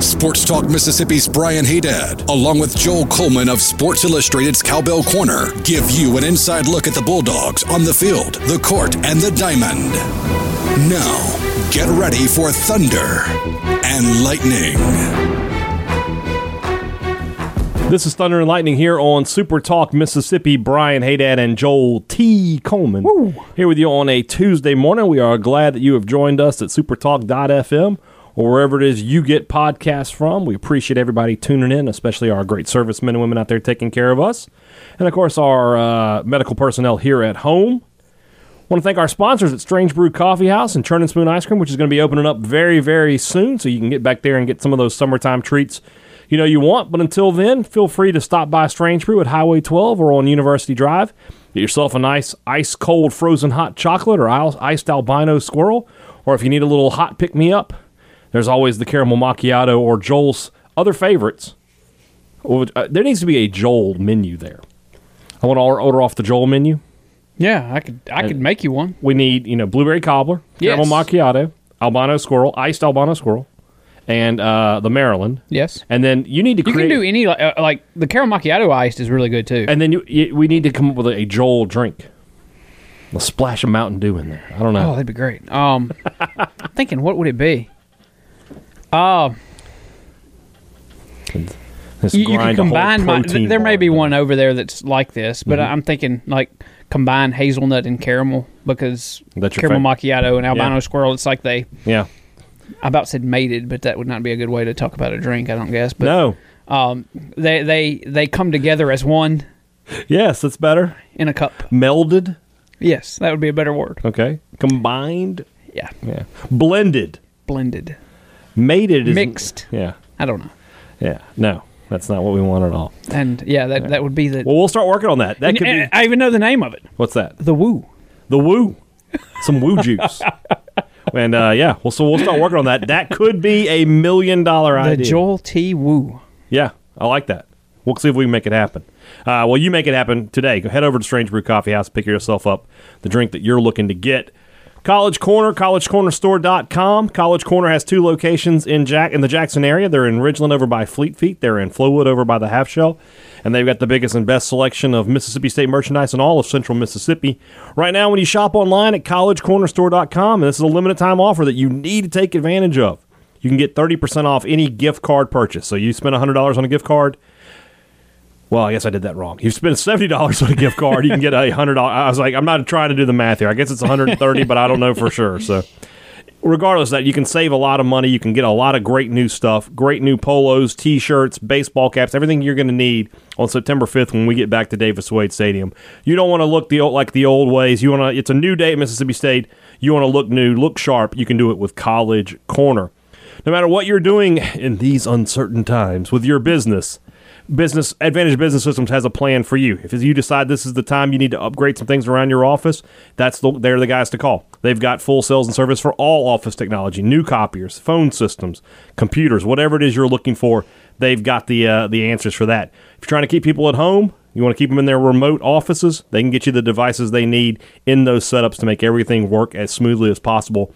Sports Talk Mississippi's Brian Haydad, along with Joel Coleman of Sports Illustrated's Cowbell Corner, give you an inside look at the Bulldogs on the field, the court, and the diamond. Now, get ready for Thunder and Lightning. This is Thunder and Lightning here on Super Talk Mississippi. Brian Haydad and Joel T. Coleman here with you on a Tuesday morning. We are glad that you have joined us at supertalk.fm or wherever it is you get podcasts from. We appreciate everybody tuning in, especially our great servicemen and women out there taking care of us. And of course, our uh, medical personnel here at home. Want to thank our sponsors at Strange Brew Coffee House and Churn and Spoon Ice Cream, which is going to be opening up very, very soon, so you can get back there and get some of those summertime treats you know you want. But until then, feel free to stop by Strange Brew at Highway 12 or on University Drive. Get yourself a nice ice cold frozen hot chocolate or iced albino squirrel, or if you need a little hot pick me up, there's always the caramel macchiato or Joel's other favorites. Uh, there needs to be a Joel menu there. I want to order off the Joel menu. Yeah, I could I could make you one. We need you know blueberry cobbler, Yes. caramel macchiato, albino squirrel, iced albino squirrel, and uh, the Maryland. Yes. And then you need to You create. can do any like, uh, like the caramel macchiato iced is really good too. and then you, you, we need to come up with a Joel drink. A splash of Mountain Dew in there. I don't know. Oh, that'd be great. Um, I'm thinking what would it be? Uh, Let's you, you can combine. My, protein there may be one over there that's like this, but I'm thinking like combine hazelnut and caramel because That's caramel macchiato and albino Yeah. squirrel. It's like they. Yeah. I about said mated, but that would not be a good way to talk about a drink. I don't guess. But no. um, they they they come together as one Yes, that's better. in a cup. Melded. Yes, that would be a better word. Okay. Combined. Yeah, Yeah. Blended. blended, Mated is mixed. Yeah. I don't know. Yeah. No, that's not what we want at all. And yeah, that that would be the. Well, we'll start working on that. That and- could be. and I even know the name of it. What's that? The Woo. The woo. Some woo juice. And uh, yeah, well, so we'll start working on that. That could be a million dollar The idea. Joel T. Woo. Yeah, I like that. We'll see if we can make it happen. Uh, well, you make it happen today. Go head over to Strange Brew Coffee House, pick yourself up the drink that you're looking to get. College Corner, collegecornerstore.com. College Corner has two locations in Jack in the Jackson area. They're in Ridgeland over by Fleet Feet. They're in Flowood over by the Half Shell. And they've got the biggest and best selection of Mississippi State merchandise in all of central Mississippi. Right now, when you shop online at collegecornerstore.com, and this is a limited time offer that you need to take advantage of, you can get 30% off any gift card purchase. So you spend $100 on a gift card, well, I guess I did that wrong. You spend seventy dollars on a gift card, you can get a hundred. I was like, I'm not trying to do the math here. I guess it's 130, but I don't know for sure. So, regardless that, you can save a lot of money. You can get a lot of great new stuff, great new polos, T-shirts, baseball caps, everything you're going to need on September 5th when we get back to Davis Wade Stadium. You don't want to look the old, like the old ways. You want to. It's a new day at Mississippi State. You want to look new, look sharp. You can do it with College Corner. No matter what you're doing in these uncertain times with your business. Business Advantage Business Systems has a plan for you. If you decide this is the time you need to upgrade some things around your office, that's the, they're the guys to call. They've got full sales and service for all office technology, new copiers, phone systems, computers, whatever it is you're looking for. They've got the uh, the answers for that. If you're trying to keep people at home, you want to keep them in their remote offices. They can get you the devices they need in those setups to make everything work as smoothly as possible.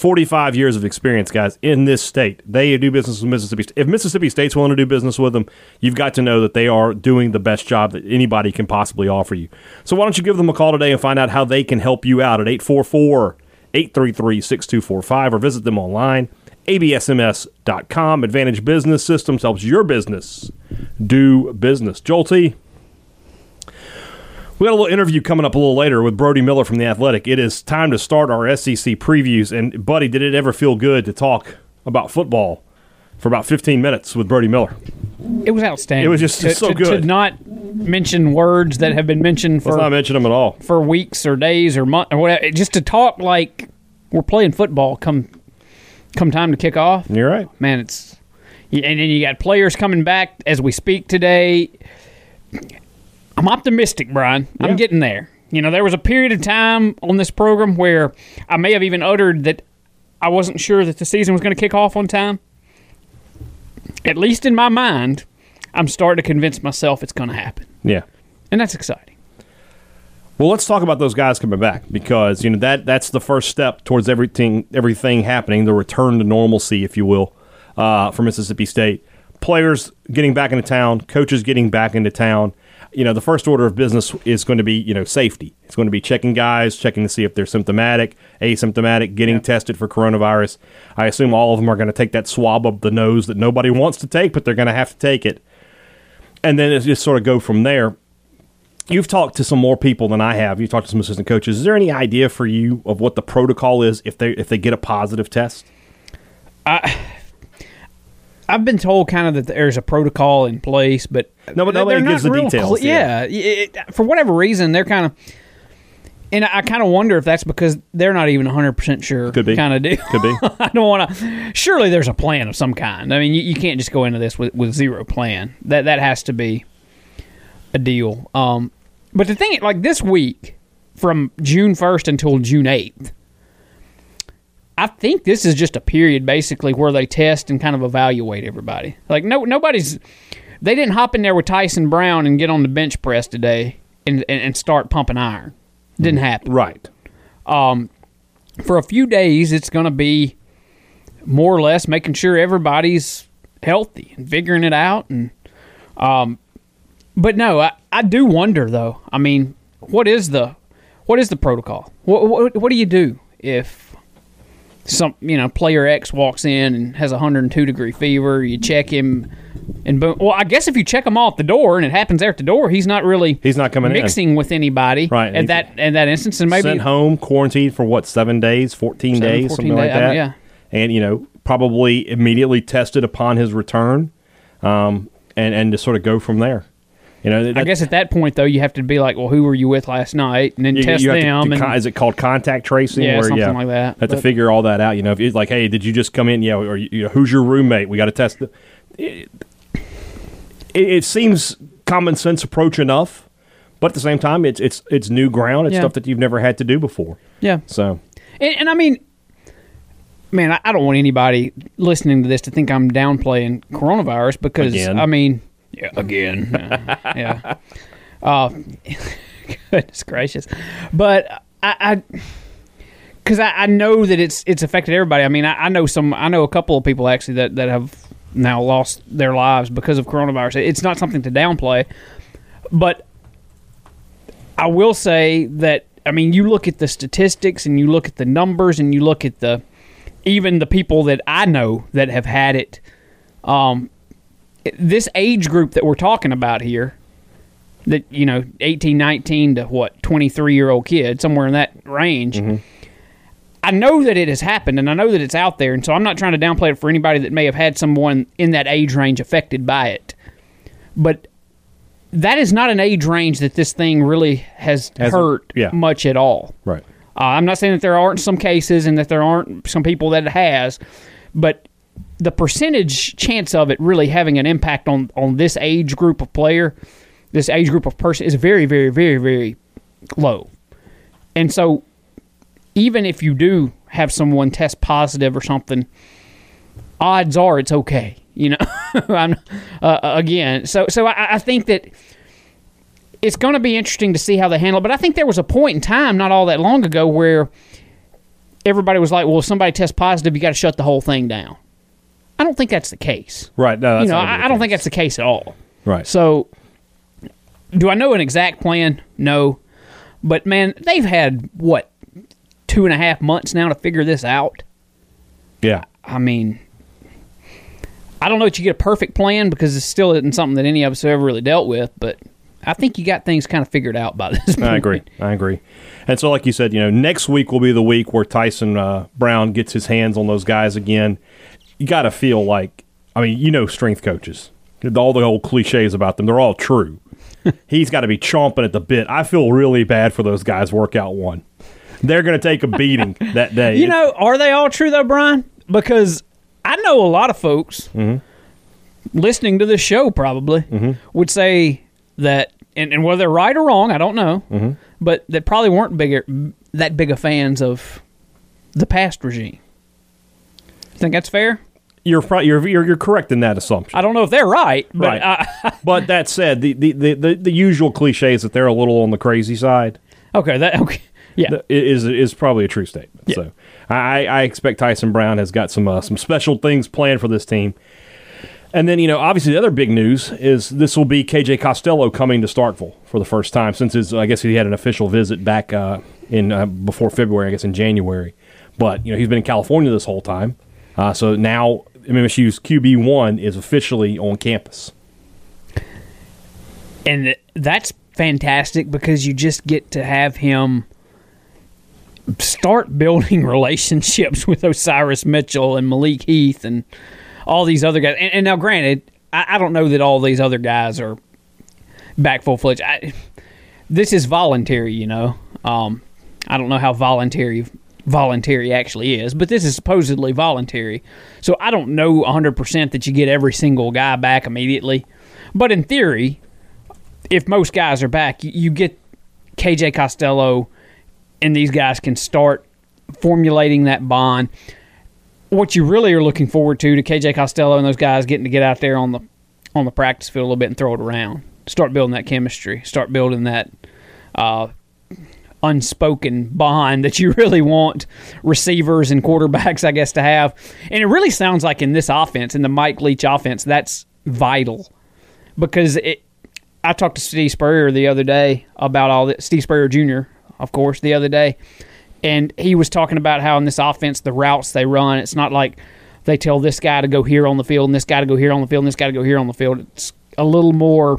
45 years of experience, guys, in this state. They do business with Mississippi. If Mississippi State's willing to do business with them, you've got to know that they are doing the best job that anybody can possibly offer you. So why don't you give them a call today and find out how they can help you out at 844 833 6245 or visit them online, absms.com. Advantage Business Systems helps your business do business. Joel T. We got a little interview coming up a little later with Brody Miller from The Athletic. It is time to start our SEC previews. And, buddy, did it ever feel good to talk about football for about 15 minutes with Brody Miller? It was outstanding. It was just to, so to- good. to not mention words that have been mentioned Let's for not mention them at all. for weeks or days or months or whatever. Just to talk like we're playing football come come time to kick off. You're right. Man, it's and then you got players coming back as we speak today. I'm optimistic, Brian. Yeah. I'm getting there. You know, there was a period of time on this program where I may have even uttered that I wasn't sure that the season was going to kick off on time. At least in my mind, I'm starting to convince myself it's going to happen. Yeah. And that's exciting. Well, let's talk about those guys coming back because you know that that's the first step towards everything everything happening, the return to normalcy, if you will, uh, for Mississippi State. Players getting back into town, coaches getting back into town. You know, the first order of business is going to be you know safety. It's going to be checking guys, checking to see if they're symptomatic, asymptomatic, getting tested for coronavirus. I assume all of them are going to take that swab up the nose that nobody wants to take, but they're going to have to take it, and then it's just sort of go from there you've talked to some more people than I have. You've talked to some assistant coaches. Is there any idea for you of what the protocol is if they if they get a positive test? I've been told kind of that there's a protocol in place, but No, but nobody gives the details, cle- yeah, it- for whatever reason, they're kind of. And I kind of wonder if that's because they're not even 100% sure. Could be. Kind of deal. Could be. I don't want to. Surely there's a plan of some kind. I mean, you, you can't just go into this with, with zero plan. That that has to be a deal. Um, but the thing, like this week, from June 1st until June 8th, I think this is just a period basically where they test and kind of evaluate everybody. Like no nobody's they didn't hop in there with Tyson Brown and get on the bench press today and, and, and start pumping iron. Didn't happen. Right. For a few days it's gonna be more or less making sure everybody's healthy and figuring it out and um but no, I, I do wonder though. I mean, what is the what is the protocol? What what, what do you do if some you know player X walks in and has a 102 degree fever? You check him, and boom. Well, I guess if you check him off the door and it happens there at the door, he's not really He's not coming in. mixing with anybody Right, at that at that instance, and maybe Sent home, quarantined for what seven days, fourteen Seven, days, 14 something like days, I that. yeah. And you know, probably immediately tested upon his return, um, and and to sort of go from there. You know, I guess at that point though, you have to be like, well, who were you with last night, and then you, test you to them. do and, is it called contact tracing? Yeah, where, something like that. Have to figure all that out. You know, if it's like, hey, did you just come in? Yeah, or you know, who's your roommate? We got to test. The, it, it, it seems common sense approach enough, but at the same time, it's it's it's new ground. It's Yeah. stuff that you've never had to do before. yeah, So And, and I mean, man, I, I don't want anybody listening to this to think I'm downplaying coronavirus because Again. I mean, yeah, again, uh, yeah. Uh, goodness gracious, but I. I because I, I know that it's it's affected everybody. I mean, I, I know some, I know a couple of people actually that, that have now lost their lives because of coronavirus. It's not something to downplay, but I will say that I mean, you look at the statistics and you look at the numbers and you look at the even the people that I know that have had it. Um, this age group that we're talking about here, that you know, eighteen, nineteen to what twenty three year old kid, somewhere in that range. I know that it has happened and I know that it's out there, and so I'm not trying to downplay it for anybody that may have had someone in that age range affected by it. But that is not an age range that this thing really has hurt yeah. much at all. right. Uh, I'm not saying that there aren't some cases and that there aren't some people that it has, but the percentage chance of it really having an impact on on this age group of player, this age group of person is very, very, very, very low. And so, even if you do have someone test positive or something, odds are it's okay. You know, I'm, uh, again, so so I, I think that it's going to be interesting to see how they handle it. But I think there was a point in time not all that long ago where everybody was like, "Well, if somebody tests positive, you got to shut the whole thing down." I don't think that's the case. Right. No, that's you know, not gonna be I, I don't think case. that's the case at all. right. So, do I know an exact plan? No, but man, they've had what two and a half months now to figure this out. yeah. I mean, I don't know that you get a perfect plan because it still isn't something that any of us have ever really dealt with, but I think you got things kind of figured out by this point. I agree. I agree. And so, like you said, you know, next week will be the week where Tyson uh, Brown gets his hands on those guys again. You got to feel like, I mean, you know, strength coaches, all the old cliches about them, they're all true. He's got to be chomping at the bit. I feel really bad for those guys. Workout one, they're going to take a beating that day. You know, are they all true though, Brian? Because I know a lot of folks mm-hmm. listening to this show probably mm-hmm. would say that, and, and whether they're right or wrong, I don't know, mm-hmm. but that probably weren't bigger that big of fans of the past regime. You think that's fair? You're, pro- you're you're you're correct in that assumption. I don't know if they're right, but Right. I, but that said, the, the, the, the, the usual cliche is that they're a little on the crazy side. okay, that okay, yeah, is is probably a true statement. Yeah. So I, I expect Tyson Brown has got some uh, some special things planned for this team. And then you know, obviously, the other big news is this will be KJ Costello coming to Starkville for the first time since his. I guess he had an official visit back uh, in uh, before February. I guess in January, but you know he's been in California this whole time. Uh, so now MSU's QB one is officially on campus. and that's fantastic because you just get to have him start building relationships with Osiris Mitchell and Malik Heath and all these other guys. And, and now, granted, I, I don't know that all these other guys are back full fledged. This is voluntary, you know. Um, I don't know how voluntary voluntary actually is, but this is supposedly voluntary. So I don't know 100% that you get every single guy back immediately. But in theory, if most guys are back, you, get KJ Costello and these guys can start formulating that bond. What you really are looking forward to to KJ Costello and those guys getting to get out there on the on the practice field a little bit and throw it around. Start building that chemistry. Start building that uh, unspoken bond that you really want receivers and quarterbacks, I guess, to have. And it really sounds like in this offense, in the Mike Leach offense, that's vital because it. I talked to Steve Spurrier the other day about all that. Steve Spurrier Jr., of course, the other day, and he was talking about how in this offense, the routes they run, it's not like they tell this guy to go here on the field and this guy to go here on the field and this guy to go here on the field. It's a little more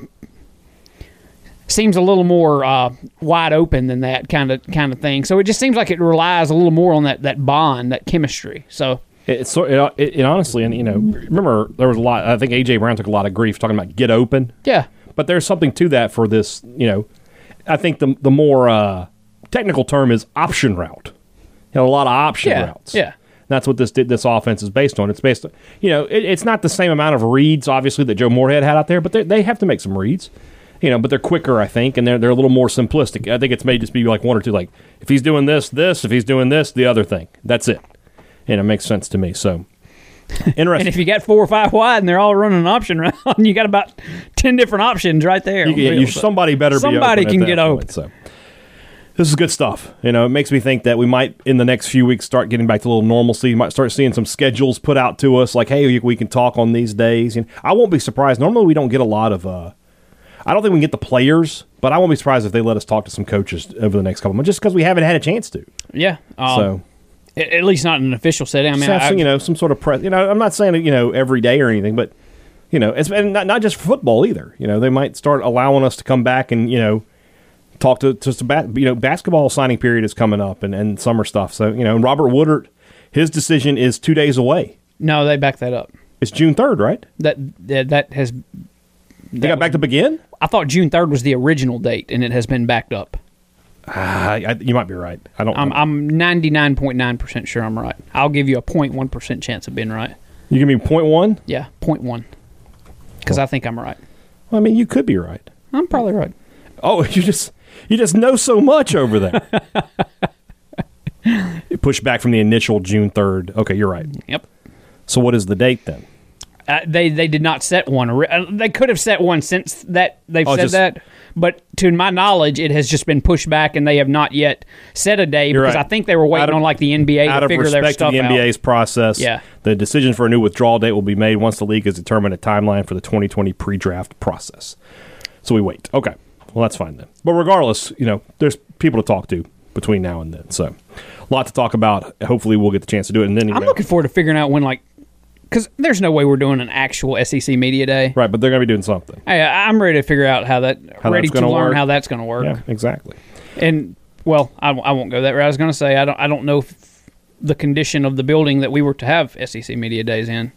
seems a little more uh, wide open than that kind of kind of thing. So it just seems like it relies a little more on that that bond, that chemistry. So It, it's sort it, it, it honestly, and you know, remember there was a lot. I think AJ Brown took a lot of grief talking about get open, yeah, but there's something to that for this. You know, I think the the more uh, technical term is option route. You know, a lot of option Yeah, routes. yeah. That's what this this offense is based on. It's based on, you know, it, it's not the same amount of reads, obviously, that Joe Moorhead had out there, but they, they have to make some reads, you know, but they're quicker, I think, and they're, they're a little more simplistic. I think it's made just be like one or two, like, if he's doing this, this, if he's doing this, the other thing. That's it. And it makes sense to me. So, interesting. and if you got four or five wide and they're all running an option round, you got about ten different options right there. You, the you, field. you- So- somebody better Somebody be can get open. point, so this is good stuff. You know, it makes me think that we might in the next few weeks start getting back to a little normalcy. You might start seeing some schedules put out to us, like, hey, we can talk on these days. And I won't be surprised. Normally, we don't get a lot of. Uh, I don't think we can get the players, but I won't be surprised if they let us talk to some coaches over the next couple months, just because we haven't had a chance to. yeah. Um, so. at least not in an official setting. I mean, I, some, you know, some sort of press. You know, I'm not saying you know every day or anything, but you know, it's and not not just for football either. You know, they might start allowing us to come back and you know talk to to some bat, you know basketball signing period is coming up and and summer stuff. So you know, and Robert Woodard, his decision is two days away. no, they backed that up. It's June third, right? That that, that has. They got back to begin. I thought June third was the original date, and it has been backed up. Ah, I, you might be right. I don't. I'm I'm ninety nine point nine percent sure I'm right. I'll give you a 0.1 percent chance of being right. you give me point one. Yeah, 0.1. Because I think I'm right. Well, I mean, you could be right. I'm probably right. Oh, you just you just know so much over there. Push back from the initial June third. Okay, you're right. Yep. So what is the date then? Uh, they they did not set one. uh, They could have set one since that they've Oh, said just- that, but to my knowledge, it has just been pushed back, and they have not yet set a day You're because right. I think they were waiting of- on like the NBA Out to of figure their respect to stuff the out. NBA's process, Yeah. the decision for a new withdrawal date will be made once the league has determined a timeline for the 2020 pre-draft process. So we wait. Okay, well that's fine then. But regardless, you know, there's people to talk to between now and then. So a lot to talk about. Hopefully, we'll get the chance to do it. And then I'm know- looking forward to figuring out when like because there's no way we're doing an actual SEC media day. right, but they're going to be doing something. Hey, I'm ready to figure out how that How ready to learn work. how that's going to work. Yeah, exactly. And well, I, I won't go that route. I was going to say I don't I don't know if the condition of the building that we were to have SEC media days in.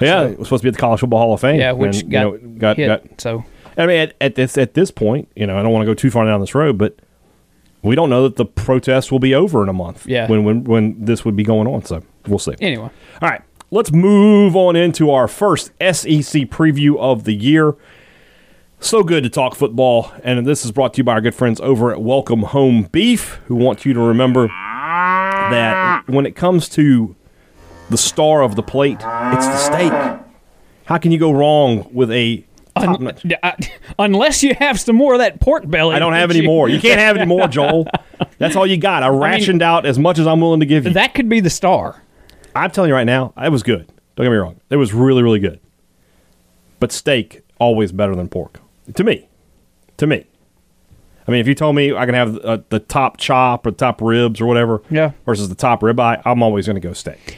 Yeah, it was supposed to be at the College Football Hall of Fame. Yeah, which and, got, you know, got hit. got so I mean, at, at this at this point, you know, I don't want to go too far down this road, but we don't know that the protest will be over in a month. Yeah. when when when this would be going on, so we'll see. anyway, All right, let's move on into our first SEC preview of the year. So good to talk football, and this is brought to you by our good friends over at Welcome Home Beef, who want you to remember that when it comes to the star of the plate, it's the steak. How can you go wrong with a? Uh, unless you have some more of that pork belly. I don't have any you- more. You can't have any more, Joel. That's all you got. I rationed out as much as I'm willing to give you. That could be the star. I'm telling you right now, it was good. Don't get me wrong. It was really, really good. But steak always better than pork to me. To me. I mean, if you told me I can have uh, the top chop or top ribs or whatever, Yeah. versus the top ribeye, I'm always going to go steak.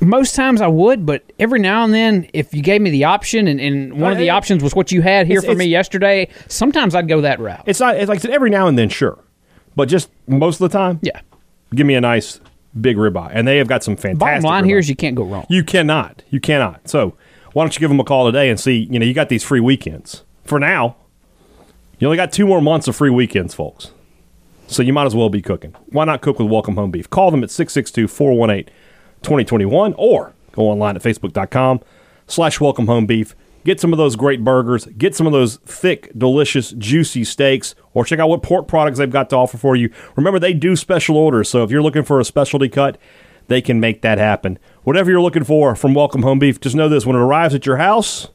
Most times I would, but every now and then, if you gave me the option and, and one of the Uh, options was what you had here for me yesterday, sometimes I'd go that route. It's not. It's like I said, every now and then, sure, but just most of the time, yeah. give me a nice big ribeye, and they have got some fantastic. Bottom line ribeye. here is you can't go wrong. You cannot. You cannot. So why don't you give them a call today and see? You know, you got these free weekends for now. You only got two more months of free weekends, folks. So you might as well be cooking. Why not cook with Welcome Home Beef? Call them at 662-418-2021 or go online at facebook.com slash welcome home beef. Get some of those great burgers. Get some of those thick, delicious, juicy steaks. Or check out what pork products they've got to offer for you. Remember, they do special orders. So if you're looking for a specialty cut, they can make that happen. Whatever you're looking for from Welcome Home Beef, just know this when it arrives at your house,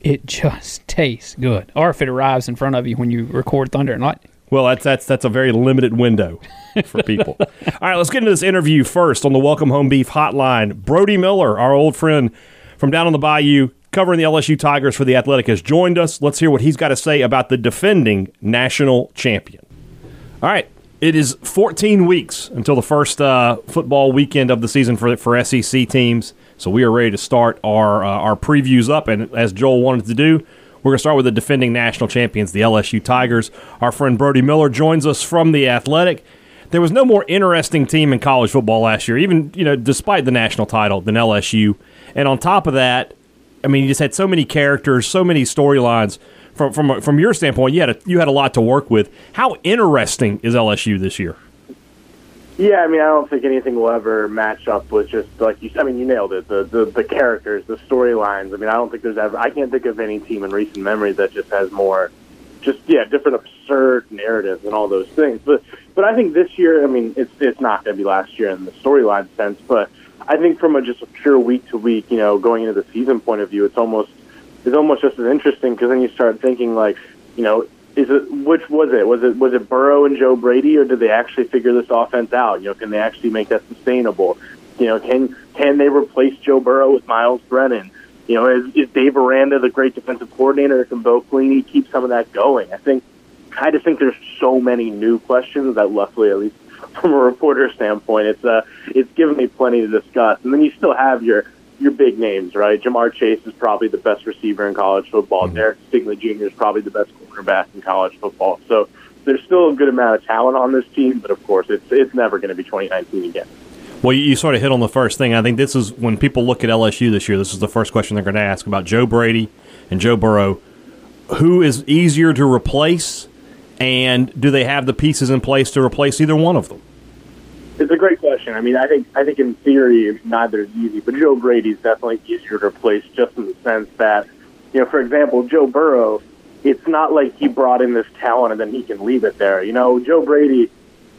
It just tastes good. Or if it arrives in front of you when you record Thunder and Lightning. Well, that's that's that's a very limited window for people. All right, let's get into this interview first on the Welcome Home Beef Hotline. Brody Miller, our old friend from down on the bayou, covering the LSU Tigers for the Athletic, has joined us. Let's hear what he's got to say about the defending national champion. All right, it is 14 weeks until the first uh, football weekend of the season for for SEC teams. So we are ready to start our uh, our previews up, and as Joel wanted to do, we're going to start with the defending national champions, the LSU Tigers. Our friend Brody Miller joins us from the Athletic. There was no more interesting team in college football last year, even you know, despite the national title, than LSU. And on top of that, I mean, you just had so many characters, so many storylines. From from from your standpoint, you had a, you had a lot to work with. How interesting is LSU this year? Yeah, I mean, I don't think anything will ever match up with just like you. I mean, you nailed it. The the, the characters, the storylines. I mean, I don't think there's ever. I can't think of any team in recent memory that just has more, just yeah, different absurd narratives and all those things. But but I think this year, I mean, it's it's not going to be last year in the storyline sense, but I think from a just a pure week to week, you know, going into the season point of view, it's almost it's almost just as interesting because then you start thinking like, you know, is it which was it? Was it was it Burrow and Joe Brady, or did they actually figure this offense out? You know, can they actually make that sustainable? You know, can can they replace Joe Burrow with Myles Brennan? You know, is, is Dave Aranda the great defensive coordinator? Or can Bo Pelini keep some of that going? I think I just think there's so many new questions that, luckily, at least from a reporter standpoint, it's uh it's given me plenty to discuss. And then you still have your your big names, right? Ja'Marr Chase is probably the best receiver in college football. Derek Stingley Jr. is probably the best quarterback in college football. So there's still a good amount of talent on this team, but of course, it's it's never going to be 2019 again. Well, you, you sort of hit on the first thing. I think this is when people look at LSU this year. This is the first question they're going to ask about Joe Brady and Joe Burrow. Who is easier to replace, and do they have the pieces in place to replace either one of them? It's a great question. I mean, I think I think in theory neither is easy, but Joe Brady's definitely easier to replace, just in the sense that, you know, for example, Joe Burrow, it's not like he brought in this talent and then he can leave it there. You know, Joe Brady,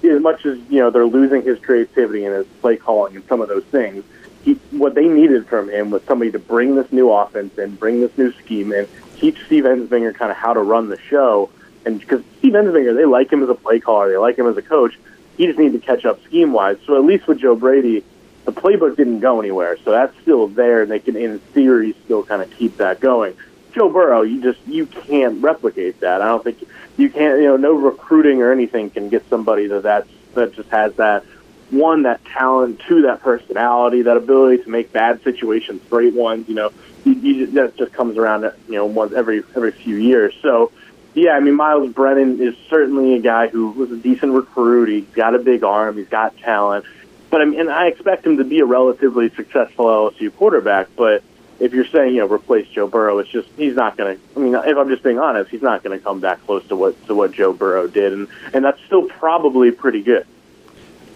as much as you know they're losing his creativity and his play calling and some of those things, he, what they needed from him was somebody to bring this new offense and bring this new scheme and teach Steve Ensminger kind of how to run the show. And because Steve Ensminger, they like him as a play caller, they like him as a coach. He just needed to catch up scheme wise. So at least with Joe Brady, the playbook didn't go anywhere. So that's still there, and they can, in theory, still kind of keep that going. Joe Burrow, you just you can't replicate that. I don't think you can't. You know, no recruiting or anything can get somebody that that's, that just has that one that talent, two that personality, that ability to make bad situations great ones. You know, you, you that just comes around. You know, once every every few years. So. Yeah, I mean, Myles Brennan is certainly a guy who was a decent recruit. He's got a big arm. He's got talent. But I mean, and I expect him to be a relatively successful LSU quarterback. But if you're saying, you know, replace Joe Burrow, it's just he's not going to. I mean, if I'm just being honest, he's not going to come back close to what to what Joe Burrow did, and and that's still probably pretty good.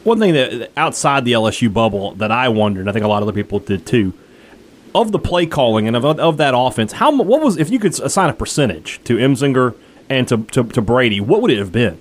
One thing that outside the LSU bubble that I wondered, and I think a lot of other people did too. of the play calling and of, of that offense, how what was if you could assign a percentage to Ensminger and to, to, to Brady, what would it have been?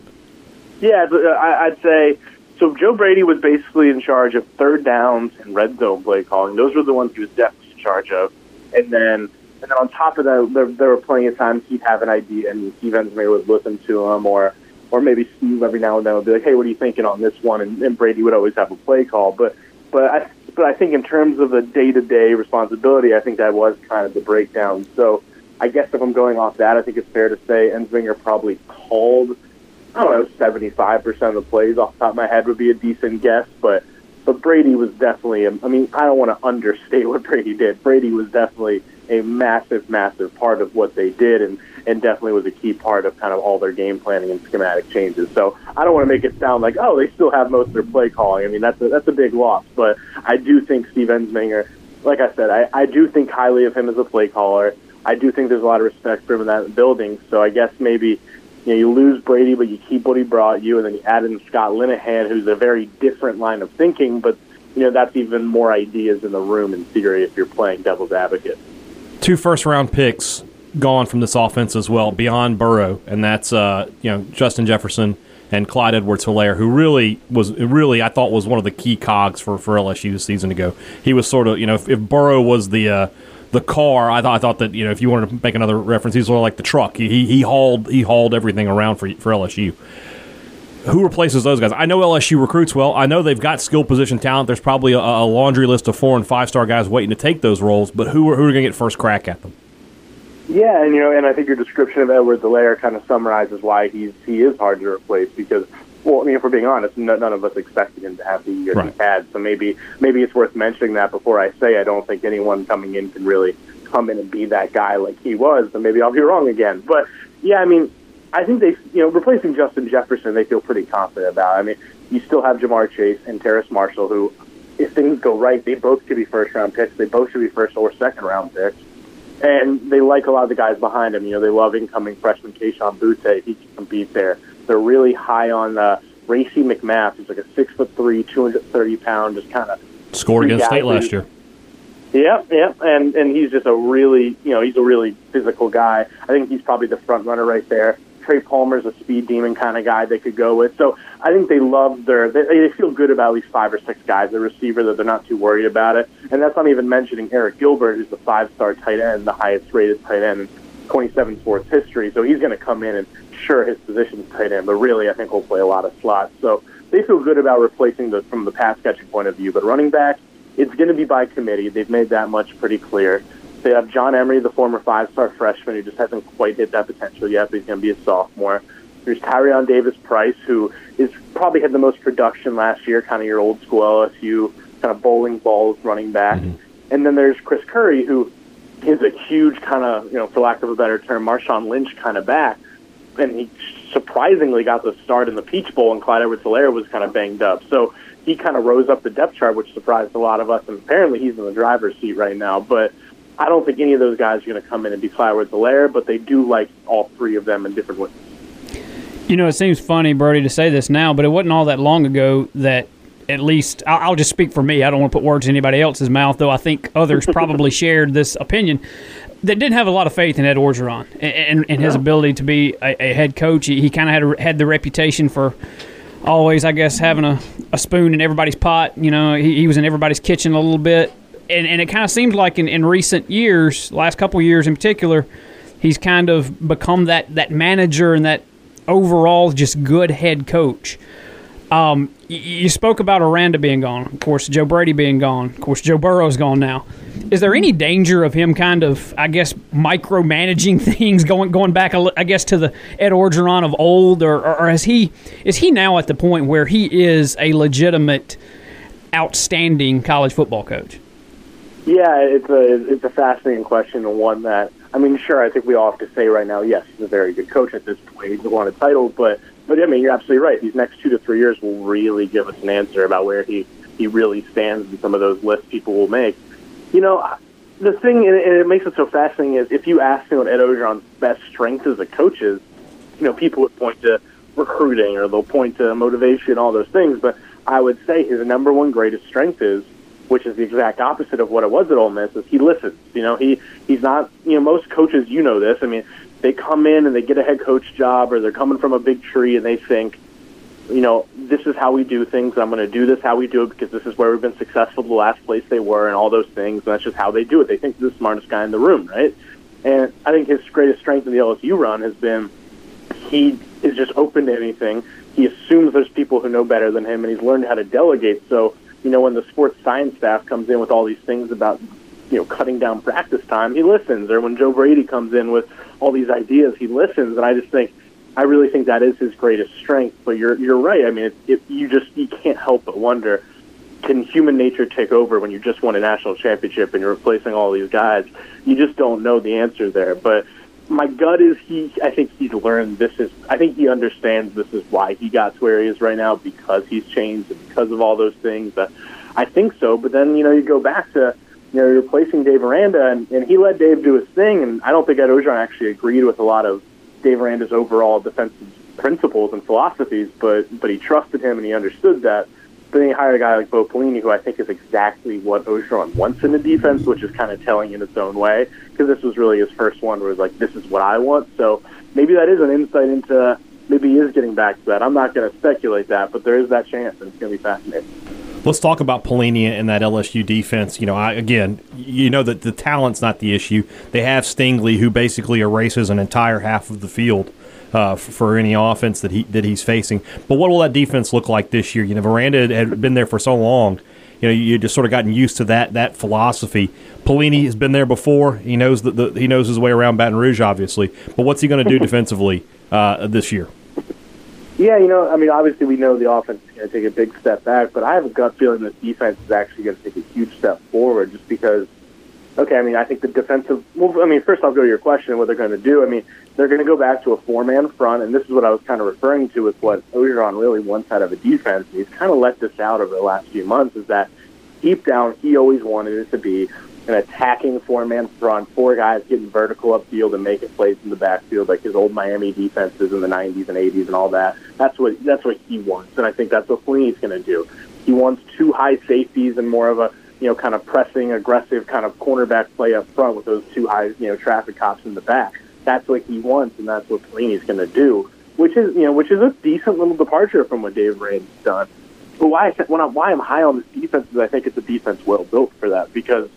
Yeah, uh, I'd say so. Joe Brady was basically in charge of third downs and red zone play calling. Those were the ones he was definitely in charge of. And then, and then on top of that, there, there were plenty of times he'd have an idea, and Steve Ensminger would listen to him, or or maybe Steve every now and then would be like, "Hey, what are you thinking on this one?" And, and Brady would always have a play call. But but I but I think in terms of the day to day responsibility, I think that was kind of the breakdown. So I guess if I'm going off that, I think it's fair to say Ensminger probably called I don't know, seventy five percent of the plays off the top of my head would be a decent guess, but but Brady was definitely. I mean, I don't want to understate what Brady did. Brady was definitely a massive, massive part of what they did, and and definitely was a key part of kind of all their game planning and schematic changes. So I don't want to make it sound like oh they still have most of their play calling. I mean that's a, that's a big loss, but I do think Steve Ensminger, like I said, I, I do think highly of him as a play caller. I do think there's a lot of respect for him in that building. So I guess maybe you know, you lose Brady, but you keep what he brought you, and then you add in Scott Linehan, who's a very different line of thinking, but you know that's even more ideas in the room in theory if you're playing devil's advocate. Two first round picks gone from this offense as well, beyond Burrow, and that's uh, you know Justin Jefferson and Clyde Edwards-Helaire, who really was really I thought was one of the key cogs for for LSU a season ago. He was sort of you know if, if Burrow was the uh, the car, I thought I thought that you know if you wanted to make another reference, he's sort of like the truck. He he hauled he hauled everything around for for LSU. Who replaces those guys? I know LSU recruits well. I know they've got skill position talent. There's probably a, a laundry list of four and five star guys waiting to take those roles. But who are who are going to get first crack at them? Yeah, and you know, and I think your description of Edwards-Helaire kind of summarizes why he's he is hard to replace because, well, I mean, if we're being honest, none, none of us expected him to have the year Right. he had. So maybe maybe it's worth mentioning that before I say I don't think anyone coming in can really come in and be that guy like he was. But maybe I'll be wrong again. But yeah, I mean, I think they you know replacing Justin Jefferson they feel pretty confident about. I mean, you still have Ja'Marr Chase and Terrace Marshall who. If things go right, they both could be first round picks. They both should be first or second round picks and they like a lot of the guys behind him. You know, they love incoming freshman Kayshon Boutte. He can compete there. They're really high on uh, Racey McMath, who's like a six foot three, two hundred thirty pound, just kind of Scored against State last year. Yep, yep, and and he's just a really, you know, he's a really physical guy. I think he's probably the front runner right there. Trey Palmer's a speed demon kind of guy they could go with. So I think they love their, they, they feel good about at least five or six guys, the receiver, that they're not too worried about it. And that's not even mentioning Arik Gilbert, who's the five-star tight end, the highest rated tight end 27 sports history. So he's going to come in and sure his position's tight end, but really I think he'll play a lot of slots. So they feel good about replacing the from the pass catching point of view. But running back, it's going to be by committee. They've made that much pretty clear. They have John Emery, the former five-star freshman, who just hasn't quite hit that potential yet, but he's going to be a sophomore. There's Tyrion Davis Price, who is probably had the most production last year, kind of your old school LSU kind of bowling balls running back. Mm-hmm. And then there's Chris Curry, who is a huge kind of, you know, for lack of a better term, Marshawn Lynch kind of back. And he surprisingly got the start in the Peach Bowl, and Clyde Edwards-Helaire was kind of banged up. So he kind of rose up the depth chart, which surprised a lot of us. And apparently he's in the driver's seat right now. But I don't think any of those guys are going to come in and be Clyde Edwards-Helaire, but they do like all three of them in different ways. You know, it seems funny, Brody, to say this now, but it wasn't all that long ago that at least I'll, just speak for me. I don't want to put words in anybody else's mouth, though I think others probably shared this opinion. That didn't have a lot of faith in Ed Orgeron and, and, and his ability to be a, a head coach. He, he kind of had a, had the reputation for always, I guess, having a, a spoon in everybody's pot. You know, he, he was in everybody's kitchen a little bit, and and it kind of seems like in, in recent years, last couple years in particular, he's kind of become that that manager and that overall just good head coach. Um, you spoke about Aranda being gone, of course, Joe Brady being gone, of course, Joe Burrow's gone now. Is there any danger of him kind of, I guess, micromanaging things, going going back, I guess, to the Ed Orgeron of old, or, or, or is he is he now at the point where he is a legitimate, outstanding college football coach? Yeah, it's a it's a fascinating question and one that I mean, sure, I think we all have to say right now, yes, he's a very good coach at this point. He's won a title, but but I mean, you're absolutely right. These next two to three years will really give us an answer about where he he really stands in some of those lists people will make. You know, the thing and it makes it so fascinating is if you ask me what Ed Orgeron's best strength as a coach is, you know, people would point to recruiting or they'll point to motivation, all those things. But I would say his number one greatest strength is which is the exact opposite of what it was at Ole Miss. Is he listens? You know, he he's not. You know, most coaches, you know this. I mean, they come in and they get a head coach job, or they're coming from a big tree and they think, you know, this is how we do things. I'm going to do this how we do it because this is where we've been successful. The last place they were, and all those things. And that's just how they do it. They think they're the smartest guy in the room, right? And I think his greatest strength in the LSU run has been he is just open to anything. He assumes there's people who know better than him, and he's learned how to delegate. So, you know, when the sports science staff comes in with all these things about, you know, cutting down practice time, he listens. Or when Joe Brady comes in with all these ideas, he listens. And I just think, I really think that is his greatest strength. But you're you're right. I mean, it, you just you can't help but wonder can human nature take over when you just won a national championship and you're replacing all these guys? You just don't know the answer there. But my gut is he. I think he's learned this is. I think he understands this is why he got to where he is right now because he's changed and because of all those things. But I think so. But then you know you go back to you know replacing Dave Aranda and, and he let Dave do his thing. And I don't think Ed Orgeron actually agreed with a lot of Dave Aranda's overall defensive principles and philosophies. But but he trusted him and he understood that. But then he hired a guy like Bo Pelini, who I think is exactly what Orgeron wants in the defense, which is kind of telling in its own way. Because this was really his first one, where it's like, "This is what I want." So maybe that is an insight into maybe he is getting back to that. I'm not going to speculate that, but there is that chance, and it's going to be fascinating. Let's talk about Pelini and that LSU defense. You know, I, again, you know that the talent's not the issue. They have Stingley, who basically erases an entire half of the field uh, for any offense that he that he's facing. But what will that defense look like this year? You know, Aranda had been there for so long. You know, you just sort of gotten used to that that philosophy. Pelini has been there before. He knows that the, he knows his way around Baton Rouge, obviously. But what's he going to do defensively uh, this year? Yeah, you know, I mean, obviously we know the offense is going to take a big step back, but I have a gut feeling that defense is actually going to take a huge step forward just because Okay, I mean, I think the defensive. Well, I mean, first I'll go to your question: what they're going to do. I mean, they're going to go back to a four-man front, and this is what I was kind of referring to with what Orgeron really wants out of a defense. He's kind of let this out over the last few months. Is that deep down he always wanted it to be an attacking four-man front, four guys getting vertical upfield and making plays in the backfield, like his old Miami defenses in the '90s and '80s and all that. That's what that's what he wants, and I think that's what Pelini's going to do. He wants two high safeties and more of a you know, kind of pressing, aggressive kind of cornerback play up front with those two high, you know, traffic cops in the back. That's what he wants, and that's what Pelini's going to do. Which is, you know, which is a decent little departure from what Dave Aranda's done. But why, I, when I, why I'm high on this defense is I think it's a defense well built for that because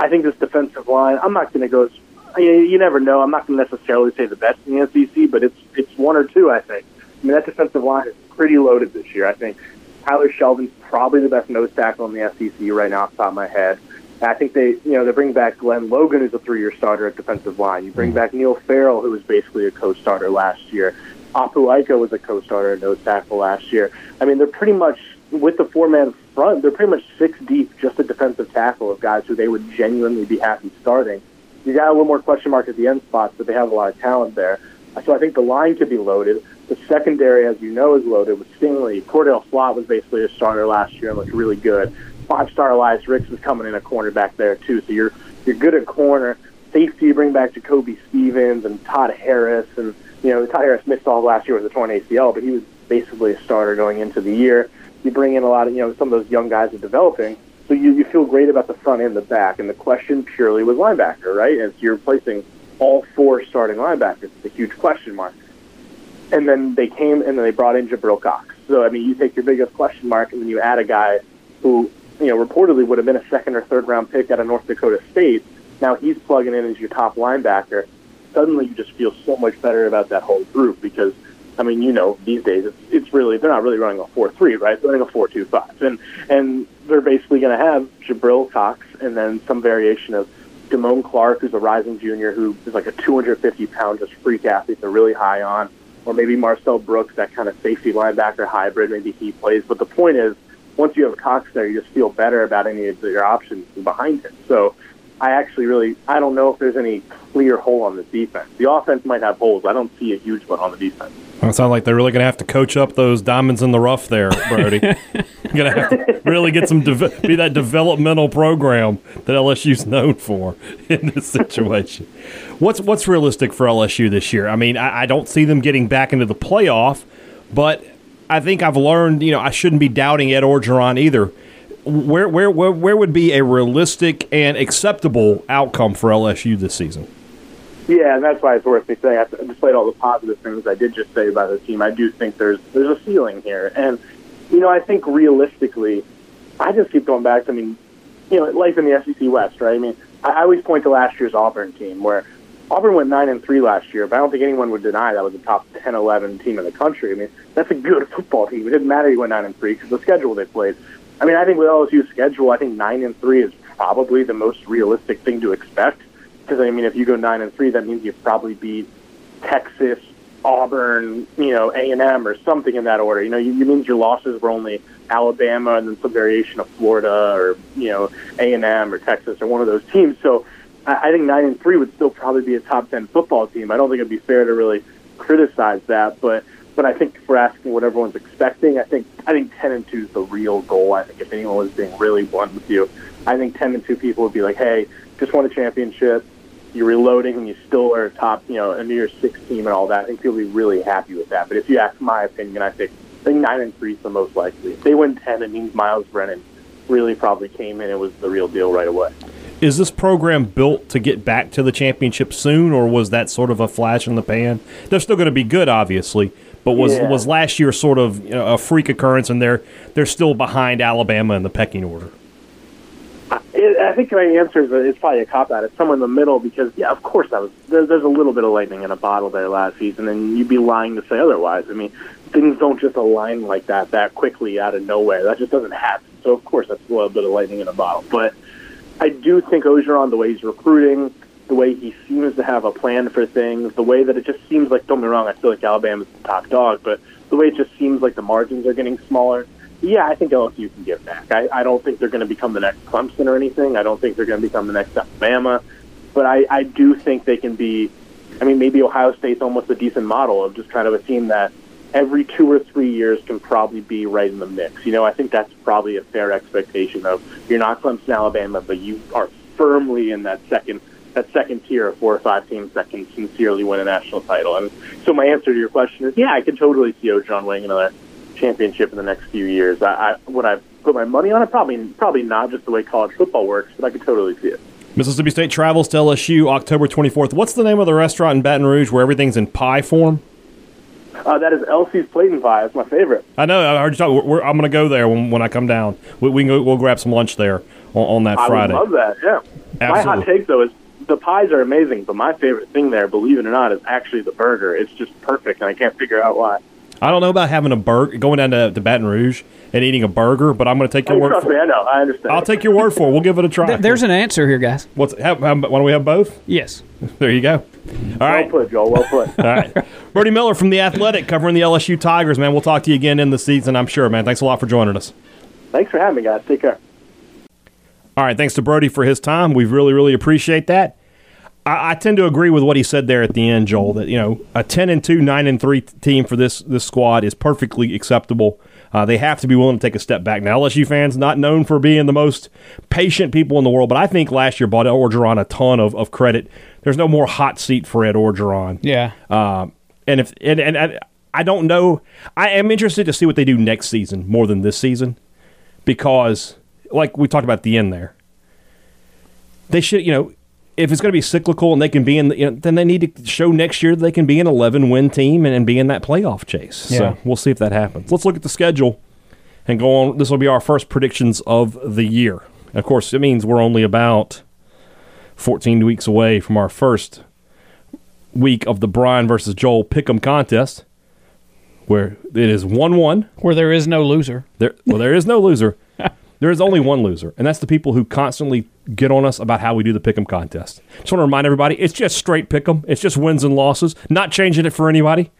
I think this defensive line. I'm not going to go. You, never know. I'm not going to necessarily say the best in the SEC, but it's it's one or two. I think. I mean, that defensive line is pretty loaded this year. I think Tyler Shelvin's probably the best nose tackle in the SEC right now off the top of my head. I think they, you know, they bring back Glenn Logan, who's a three-year starter at defensive line. You bring back Neil Farrell, who was basically a co-starter last year. Apu Ika was a co-starter at nose tackle last year. I mean, they're pretty much with the four-man front. They're pretty much six deep, just a defensive tackle of guys who they would genuinely be happy starting. You got a little more question mark at the end spots, but they have a lot of talent there. So I think the line could be loaded. The secondary, as you know, is loaded with Stingley. Cordale Flott was basically a starter last year and looked really good. Five-star Elias Ricks is coming in a corner back there too. So you're you're good at corner. Safety, you bring back Jacoby Stevens and Todd Harris, and you know Todd Harris missed all last year with a torn ACL, but he was basically a starter going into the year. You bring in a lot of you know some of those young guys are developing, so you you feel great about the front and the back. And the question purely was linebacker, right? And so you're replacing all four starting linebackers. It's a huge question mark and then they came and then they brought in Jabril Cox. So I mean, you take your biggest question mark and then you add a guy who you know reportedly would have been a second or third round pick out of North Dakota State. Now he's plugging in as your top linebacker. Suddenly, you just feel so much better about that whole group because I mean, you know, these days it's it's really they're not really running a four three, right? They're running a four two five, and and they're basically going to have Jabril Cox and then some variation of Damone Clark, who's a rising junior, who is like a 250 pound just freak athlete. They're really high on or maybe Marcel Brooks, that kind of safety linebacker hybrid. Maybe he plays. But the point is, once you have Cox there, you just feel better about any of your options behind him. So I actually really I don't know if there's any clear hole on the defense. The offense might have holes. I don't see a huge one on the defense. Well, it sounds like they're really going to have to coach up those diamonds in the rough there, Brody. going to have to really get some de- be that developmental program that LSU's known for in this situation. What's what's realistic for LSU this year? I mean, I, I don't see them getting back into the playoff, but I think I've learned. You know, I shouldn't be doubting Ed Orgeron either where, where where where would be a realistic and acceptable outcome for LSU this season? Yeah, and that's why it's worth me saying. I despite all the positive things I did just say about the team, I do think there's there's a ceiling here, and you know, I think realistically, I just keep going back to I mean, you know, life in the SEC West, right? I mean, I, always point to last year's Auburn team where Auburn went nine and three last year, but I don't think anyone would deny that was a top 10, 11 team in the country. I mean, that's a good football team. It didn't matter you went nine and three because the schedule they played. I mean, I think with LSU's schedule, I think nine and three is probably the most realistic thing to expect. Because I mean, if you go nine and three, that means you probably beat Texas, Auburn, you know, A and M or something in that order. You know, you, you means your losses were only Alabama and then some variation of Florida or you know A and M or Texas or one of those teams. So I, I think nine and three would still probably be a top ten football team. I don't think it'd be fair to really criticize that, but but I think we're asking what everyone's expecting, I think I think ten and two is the real goal. I think if anyone was being really blunt with you, I think ten and two people would be like, hey, just won a championship. You're reloading and you still are a top, you know, a New Year's Six team and all that. I think people would be really happy with that. But if you ask my opinion, I think I think nine and three is the most likely. If they win ten, it means Myles Brennan really probably came in and was the real deal right away. Is this program built to get back to the championship soon, or was that sort of a flash in the pan? They're still going to be good, obviously, but was Yeah. was last year sort of you know, a freak occurrence, and they're they're still behind Alabama in the pecking order? It, I think my answer is it's probably a cop out. It's somewhere in the middle because, yeah, of course, that was there, there's a little bit of lightning in a bottle there last season, and you'd be lying to say otherwise. I mean, things don't just align like that that quickly out of nowhere. That just doesn't happen. So, of course, that's a little bit of lightning in a bottle. But I do think Orgeron, the way he's recruiting, the way he seems to have a plan for things, the way that it just seems like, don't me wrong, I feel like Alabama's the top dog, but the way it just seems like the margins are getting smaller, yeah, I think LSU can get back. I, I don't think they're going to become the next Clemson or anything. I don't think they're going to become the next Alabama, but I, I do think they can be. I mean, maybe Ohio State's almost a decent model of just kind of a team that every two or three years can probably be right in the mix. You know, I think that's probably a fair expectation of you're not Clemson, Alabama, but you are firmly in that second that second tier of four or five teams that can sincerely win a national title. And so my answer to your question is, yeah, I could totally see Orgeron winning another championship in the next few years. I, I would I put my money on it? Probably, probably not. Just the way college football works, but I could totally see it. Mississippi State travels to LSU October 24th. What's the name of the restaurant in Baton Rouge where everything's in pie form? Uh, that is Elsie's Plate and Pie. It's my favorite. I know. I heard you talk. We're, we're- I'm going to go there when, when I come down. We, we can go, we'll grab some lunch there on, on that I Friday. would love that. Yeah. My hot take though is the pies are amazing, but my favorite thing there, believe it or not, is actually the burger. It's just perfect, and I can't figure out why. I don't know about having a burger, going down to, to Baton Rouge and eating a burger, but I'm going to take your mean, word trust me, for I know. I understand. I'll take your word for it. We'll give it a try. There's an answer here, guys. What's how, how, why don't we have both? Yes. There you go. All well right. put, Joel. Well put. All right. Brody Miller from The Athletic covering the LSU Tigers, man. We'll talk to you again in the season, I'm sure, man. Thanks a lot for joining us. Thanks for having me, guys. Take care. All right. Thanks to Brody for his time. We really, really appreciate that. I, I tend to agree with what he said there at the end, Joel, that, you know, a 10 and 2, 9 and 3 team for this, this squad is perfectly acceptable. Uh, they have to be willing to take a step back. Now, LSU fans, not known for being the most patient people in the world, but I think last year brought Orgeron a ton of, of credit. There's no more hot seat for Ed Orgeron. Yeah. Um, and if and, and, and I don't know, I am interested to see what they do next season more than this season, because like we talked about at the end there, they should you know if it's going to be cyclical and they can be in, the, you know, then they need to show next year that they can be an 11 win team and, and be in that playoff chase. Yeah. So we'll see if that happens. Let's look at the schedule and go on. This will be our first predictions of the year. Of course, it means we're only about 14 weeks away from our first week of the Brian versus Joel Pick'em contest, where it is one-one. Where there is no loser. There, well, there is no loser. There is only one loser, and that's the people who constantly get on us about how we do the Pick'em contest. Just want to remind everybody, it's just straight Pick'em. It's just wins and losses, not changing it for anybody.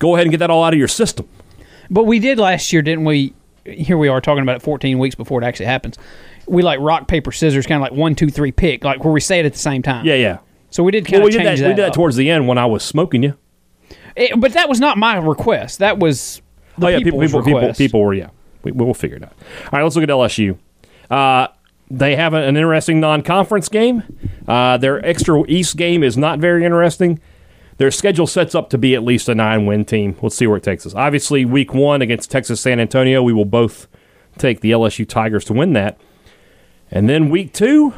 Go ahead and get that all out of your system. But we did last year, didn't we? Here we are talking about it 14 weeks before it actually happens. We like rock, paper, scissors, kind of like one, two, three, pick, like where we say it at the same time. Yeah, yeah. So we did kind Well, of we did change that. that. We did that up. towards the end when I was smoking you. It- but that was not my request. That was the oh yeah, people, people, people, people were yeah. We, we'll figure it out. All right, let's look at LSU. Uh, they have an interesting non-conference game. Uh, their extra East game is not very interesting. Their schedule sets up to be at least a nine-win team. Let's see where it takes us. Obviously, week one against Texas San Antonio, we will both take the LSU Tigers to win that. And then week two,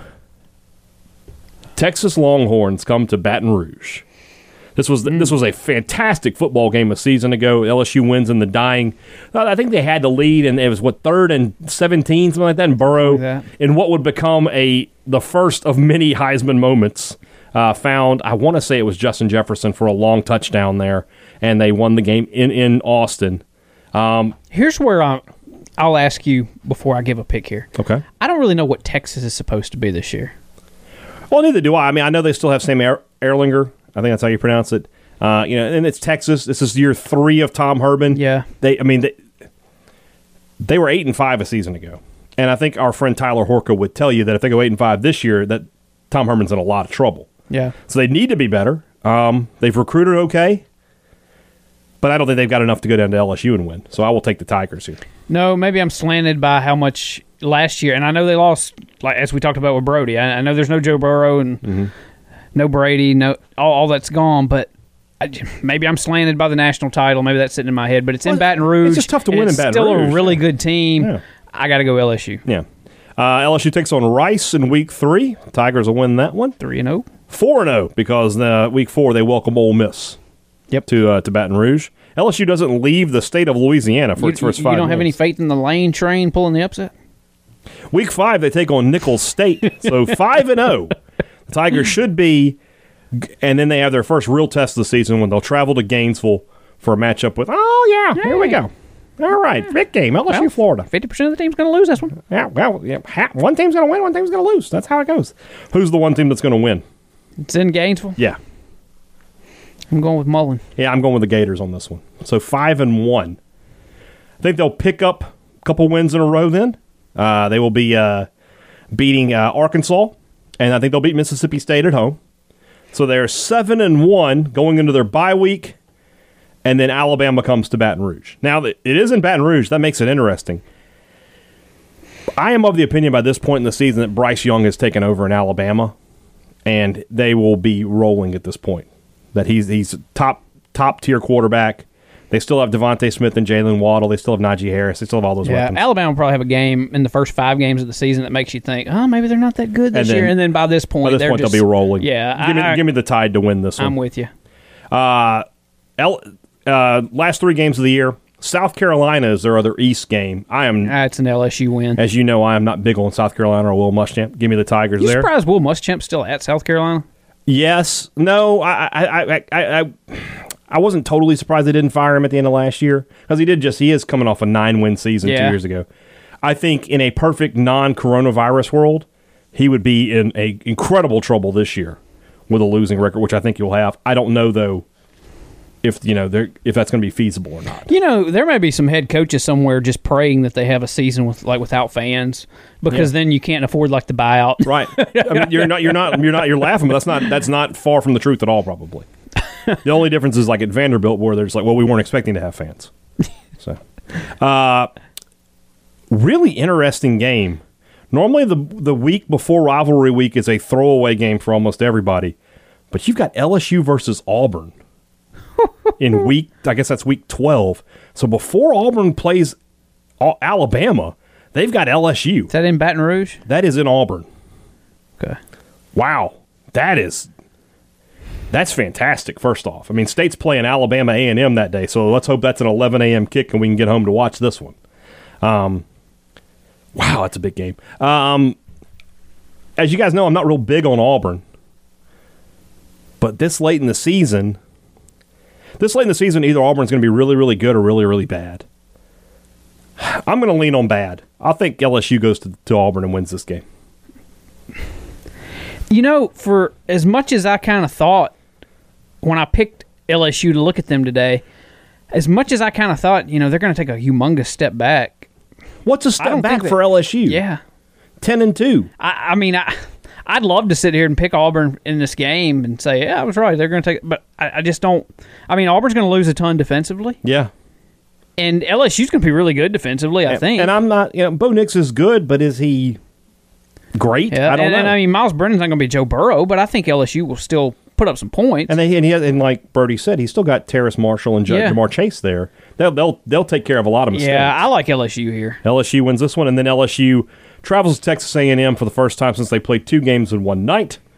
Texas Longhorns come to Baton Rouge. This was this was a fantastic football game a season ago. LSU wins in the dying. I think they had the lead, and it was what third and seventeen, something like that. And Burrow Like that. in what would become a the first of many Heisman moments. Uh, found I want to say it was Justin Jefferson for a long touchdown there, and they won the game in in Austin. Here's where I, I'll ask you before I give a pick here. Okay. I don't really know what Texas is supposed to be this year. Well, neither do I. I mean, I know they still have Sam er- Ehlinger. I think that's how you pronounce it. Uh, you know, and it's Texas. This is year three of Tom Herman. Yeah. They, I mean, they, they were eight and five a season ago, and I think our friend Tyler Horka would tell you that if they go eight and five this year, that Tom Herman's in a lot of trouble. Yeah. So they need to be better. Um, they've recruited okay, but I don't think they've got enough to go down to LSU and win. So I will take the Tigers here. No, maybe I'm slanted by how much last year, and I know they lost, like as we talked about with Brody. I, I know there's no Joe Burrow and Mm-hmm. No Brady, no all, all that's gone. But I, maybe I'm slanted by the national title. Maybe that's sitting in my head. But it's in Well, Baton Rouge. it's just tough to win in Baton Still Rouge. a really good team. Yeah. I got to go LSU Yeah. Uh, LSU takes on Rice in week three. Tigers will win that one. three and oh. zero. four and zero because uh, week four they welcome Ole Miss. Yep. To uh, to Baton Rouge. LSU doesn't leave the state of Louisiana for You, its first five. you don't have any faith in the lane train pulling the upset. Week five they take on Nicholls State. so five and zero. The Tigers should be, and then they have their first real test of the season when they'll travel to Gainesville for a matchup with. Oh yeah, here we go. All right, big game, LSU, Well, Florida. Fifty percent of the team's going to lose this one. Yeah, well, yeah, ha- one team's going to win, one team's going to lose. That's how it goes. Who's the one team that's going to win? It's in Gainesville. Yeah, I'm going with Mullen. Yeah, I'm going with the Gators on this one. So five and one. I think they'll pick up a couple wins in a row. Then uh, they will be uh, beating uh, Arkansas, and I think they'll beat Mississippi State at home. So they're seven and one going into their bye week, and then Alabama comes to Baton Rouge. Now it is in Baton Rouge, that makes it interesting. I am of the opinion by this point in the season that Bryce Young has taken over in Alabama, and they will be rolling at this point. That he's he's top top tier quarterback. They still have DeVonta Smith and Jaylen Waddle. They still have Najee Harris. They still have all those Yeah, weapons. Alabama will probably have a game in the first five games of the season that makes you think, oh, maybe they're not that good this And then- year. And then by this point, By this they're point, just, they'll be rolling. Yeah, give me I, give me the Tide to win this one. I'm one. with you. L, uh, last three games of the year, South Carolina is their other East game. I am, That's an LSU win. as you know, I am not big on South Carolina or Will Muschamp. Give me the Tigers You there. surprised Will Muschamp's still at South Carolina? Yes. No. I. I. I. I. I, I wasn't totally surprised they didn't fire him at the end of last year because he did just. He is coming off a nine-win season two years ago. I think in a perfect non-coronavirus world, he would be in a incredible trouble this year with a losing record, which I think you'll have. I don't know though if you know if that's going to be feasible or not. You know, there may be some head coaches somewhere just praying that they have a season with like without fans because Yeah. then you can't afford like the buyout. Right. I mean, you're not. You're not. You're not. You're laughing, but that's not. That's not far from the truth at all. Probably. The only difference is like at Vanderbilt, where there's like, well, we weren't expecting to have fans. So, uh, really interesting game. Normally, the the week before rivalry week is a throwaway game for almost everybody, but you've got LSU versus Auburn in week. I guess that's week twelve. So before Auburn plays Alabama, they've got LSU. Is that in Baton Rouge? That is in Auburn. Okay. Wow, that is that's fantastic. First off, I mean, State's playing Alabama A and M that day, so let's hope that's an 11 a.m. kick and we can get home to watch this one. Um, wow, that's a big game. Um, as you guys know, I'm not real big on Auburn, but this late in the season, this late in the season, either Auburn's going to be really, really good or really, really bad. I'm going to lean on bad. I think LSU goes to, to Auburn and wins this game. You know, for as much as I kind of thought when I picked LSU to look at them today, as much as I kind of thought, you know, they're going to take a humongous step back. What's a step back that- for LSU? Yeah. ten and two. I, I mean, I, I'd love to sit here and pick Auburn in this game and say, yeah, I was right. They're going to take, but I, I just don't. I mean, Auburn's going to lose a ton defensively, Yeah, and LSU's going to be really good defensively. I think. And I'm not. You know, Bo Nix is good, but is he great? yeah, I don't and, know. and I mean, Myles Brennan's not going to be Joe Burrow, but I think LSU will still put up some points. And they and he and like Brody said, he's still got Terrace Marshall and J- Yeah. Ja'Marr Chase there. They'll they'll they'll take care of a lot of mistakes. yeah, I like LSU here. LSU wins this one, and then LSU travels to Texas A&M for the first time since they played two games in one night.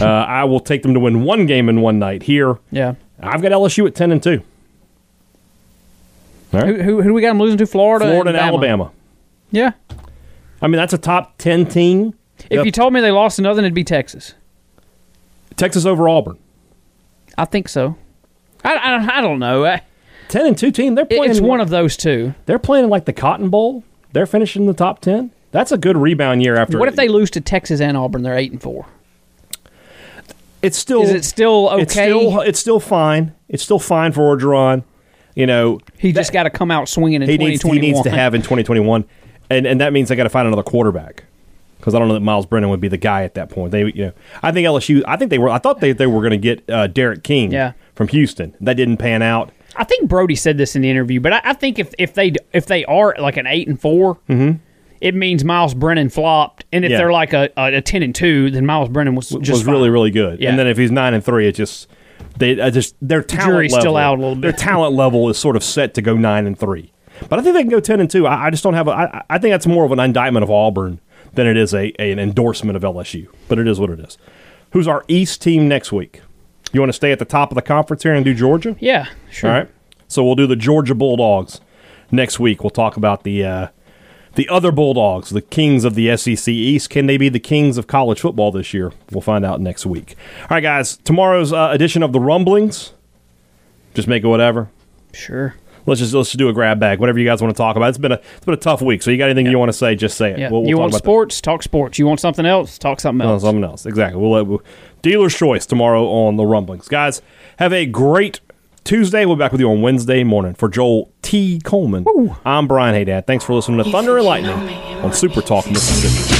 Uh, I will take them to win one game in one night here. Yeah. I've got LSU at ten and two. All right, Who, who, who do we got them losing to? Florida, Florida and Bama. Alabama. Yeah. I mean, that's a top ten team. If Yep. you told me they lost another, it'd be Texas. Texas over Auburn, I think so. I, I, I don't know. I- ten and two team. They're playing. It's one of those two. they're playing like the Cotton Bowl. They're finishing the top ten. That's a good rebound year after. What if they lose to Texas and Auburn? They're eight and four. It's still. Is it still okay? It's still. It's still fine. It's still fine for Orgeron. You know, he just got to come out swinging in he needs, he needs to have in 2021, and and that means they got to find another quarterback because I don't know that Myles Brennan would be the guy at that point. They, you know, I think LSU. I think they were. I thought they they were going to get uh, D'Eriq King. Yeah. from Houston. That didn't pan out. I think Brody said this in the interview, but I, I think if, if they if they are like an eight and 4 it means Myles Brennan flopped, and if Mm-hmm. Yeah. they're like a, a, a ten and two, then Myles Brennan was just was really fine. really good. Yeah. And then if he's nine and three, it just they I just their talent jury's level, still out a little bit. Their talent level is sort of set to go nine and three. But I think they can go ten and two. I, I just don't have. A, I, I think that's more of an indictment of Auburn than it is a, a- an endorsement of LSU. But it is what it is. Who's our East team next week? You want to stay at the top of the conference here and do Georgia? Yeah, sure. All right. So we'll do the Georgia Bulldogs next week. We'll talk about the uh, the other Bulldogs, the kings of the SEC East. Can they be the kings of college football this year? We'll find out next week. All right, guys. Tomorrow's uh, edition of the Rumblings. Just make it whatever. Sure. Let's just let's just do a grab bag. Whatever you guys want to talk about. It's been a it's been a tough week. So you got anything you want to say? Just say it. Yeah. We'll, we'll you want about that. sports? Talk sports. You want something else? Talk something No, else. something else. Exactly. We'll, we'll dealer's choice tomorrow on the rumblings. Guys, have a great Tuesday. We'll be back with you on Wednesday morning. For Joel T. Coleman, I'm Brian Haydad. Thanks for listening to Thunder and Lightning on Super Talk Mississippi.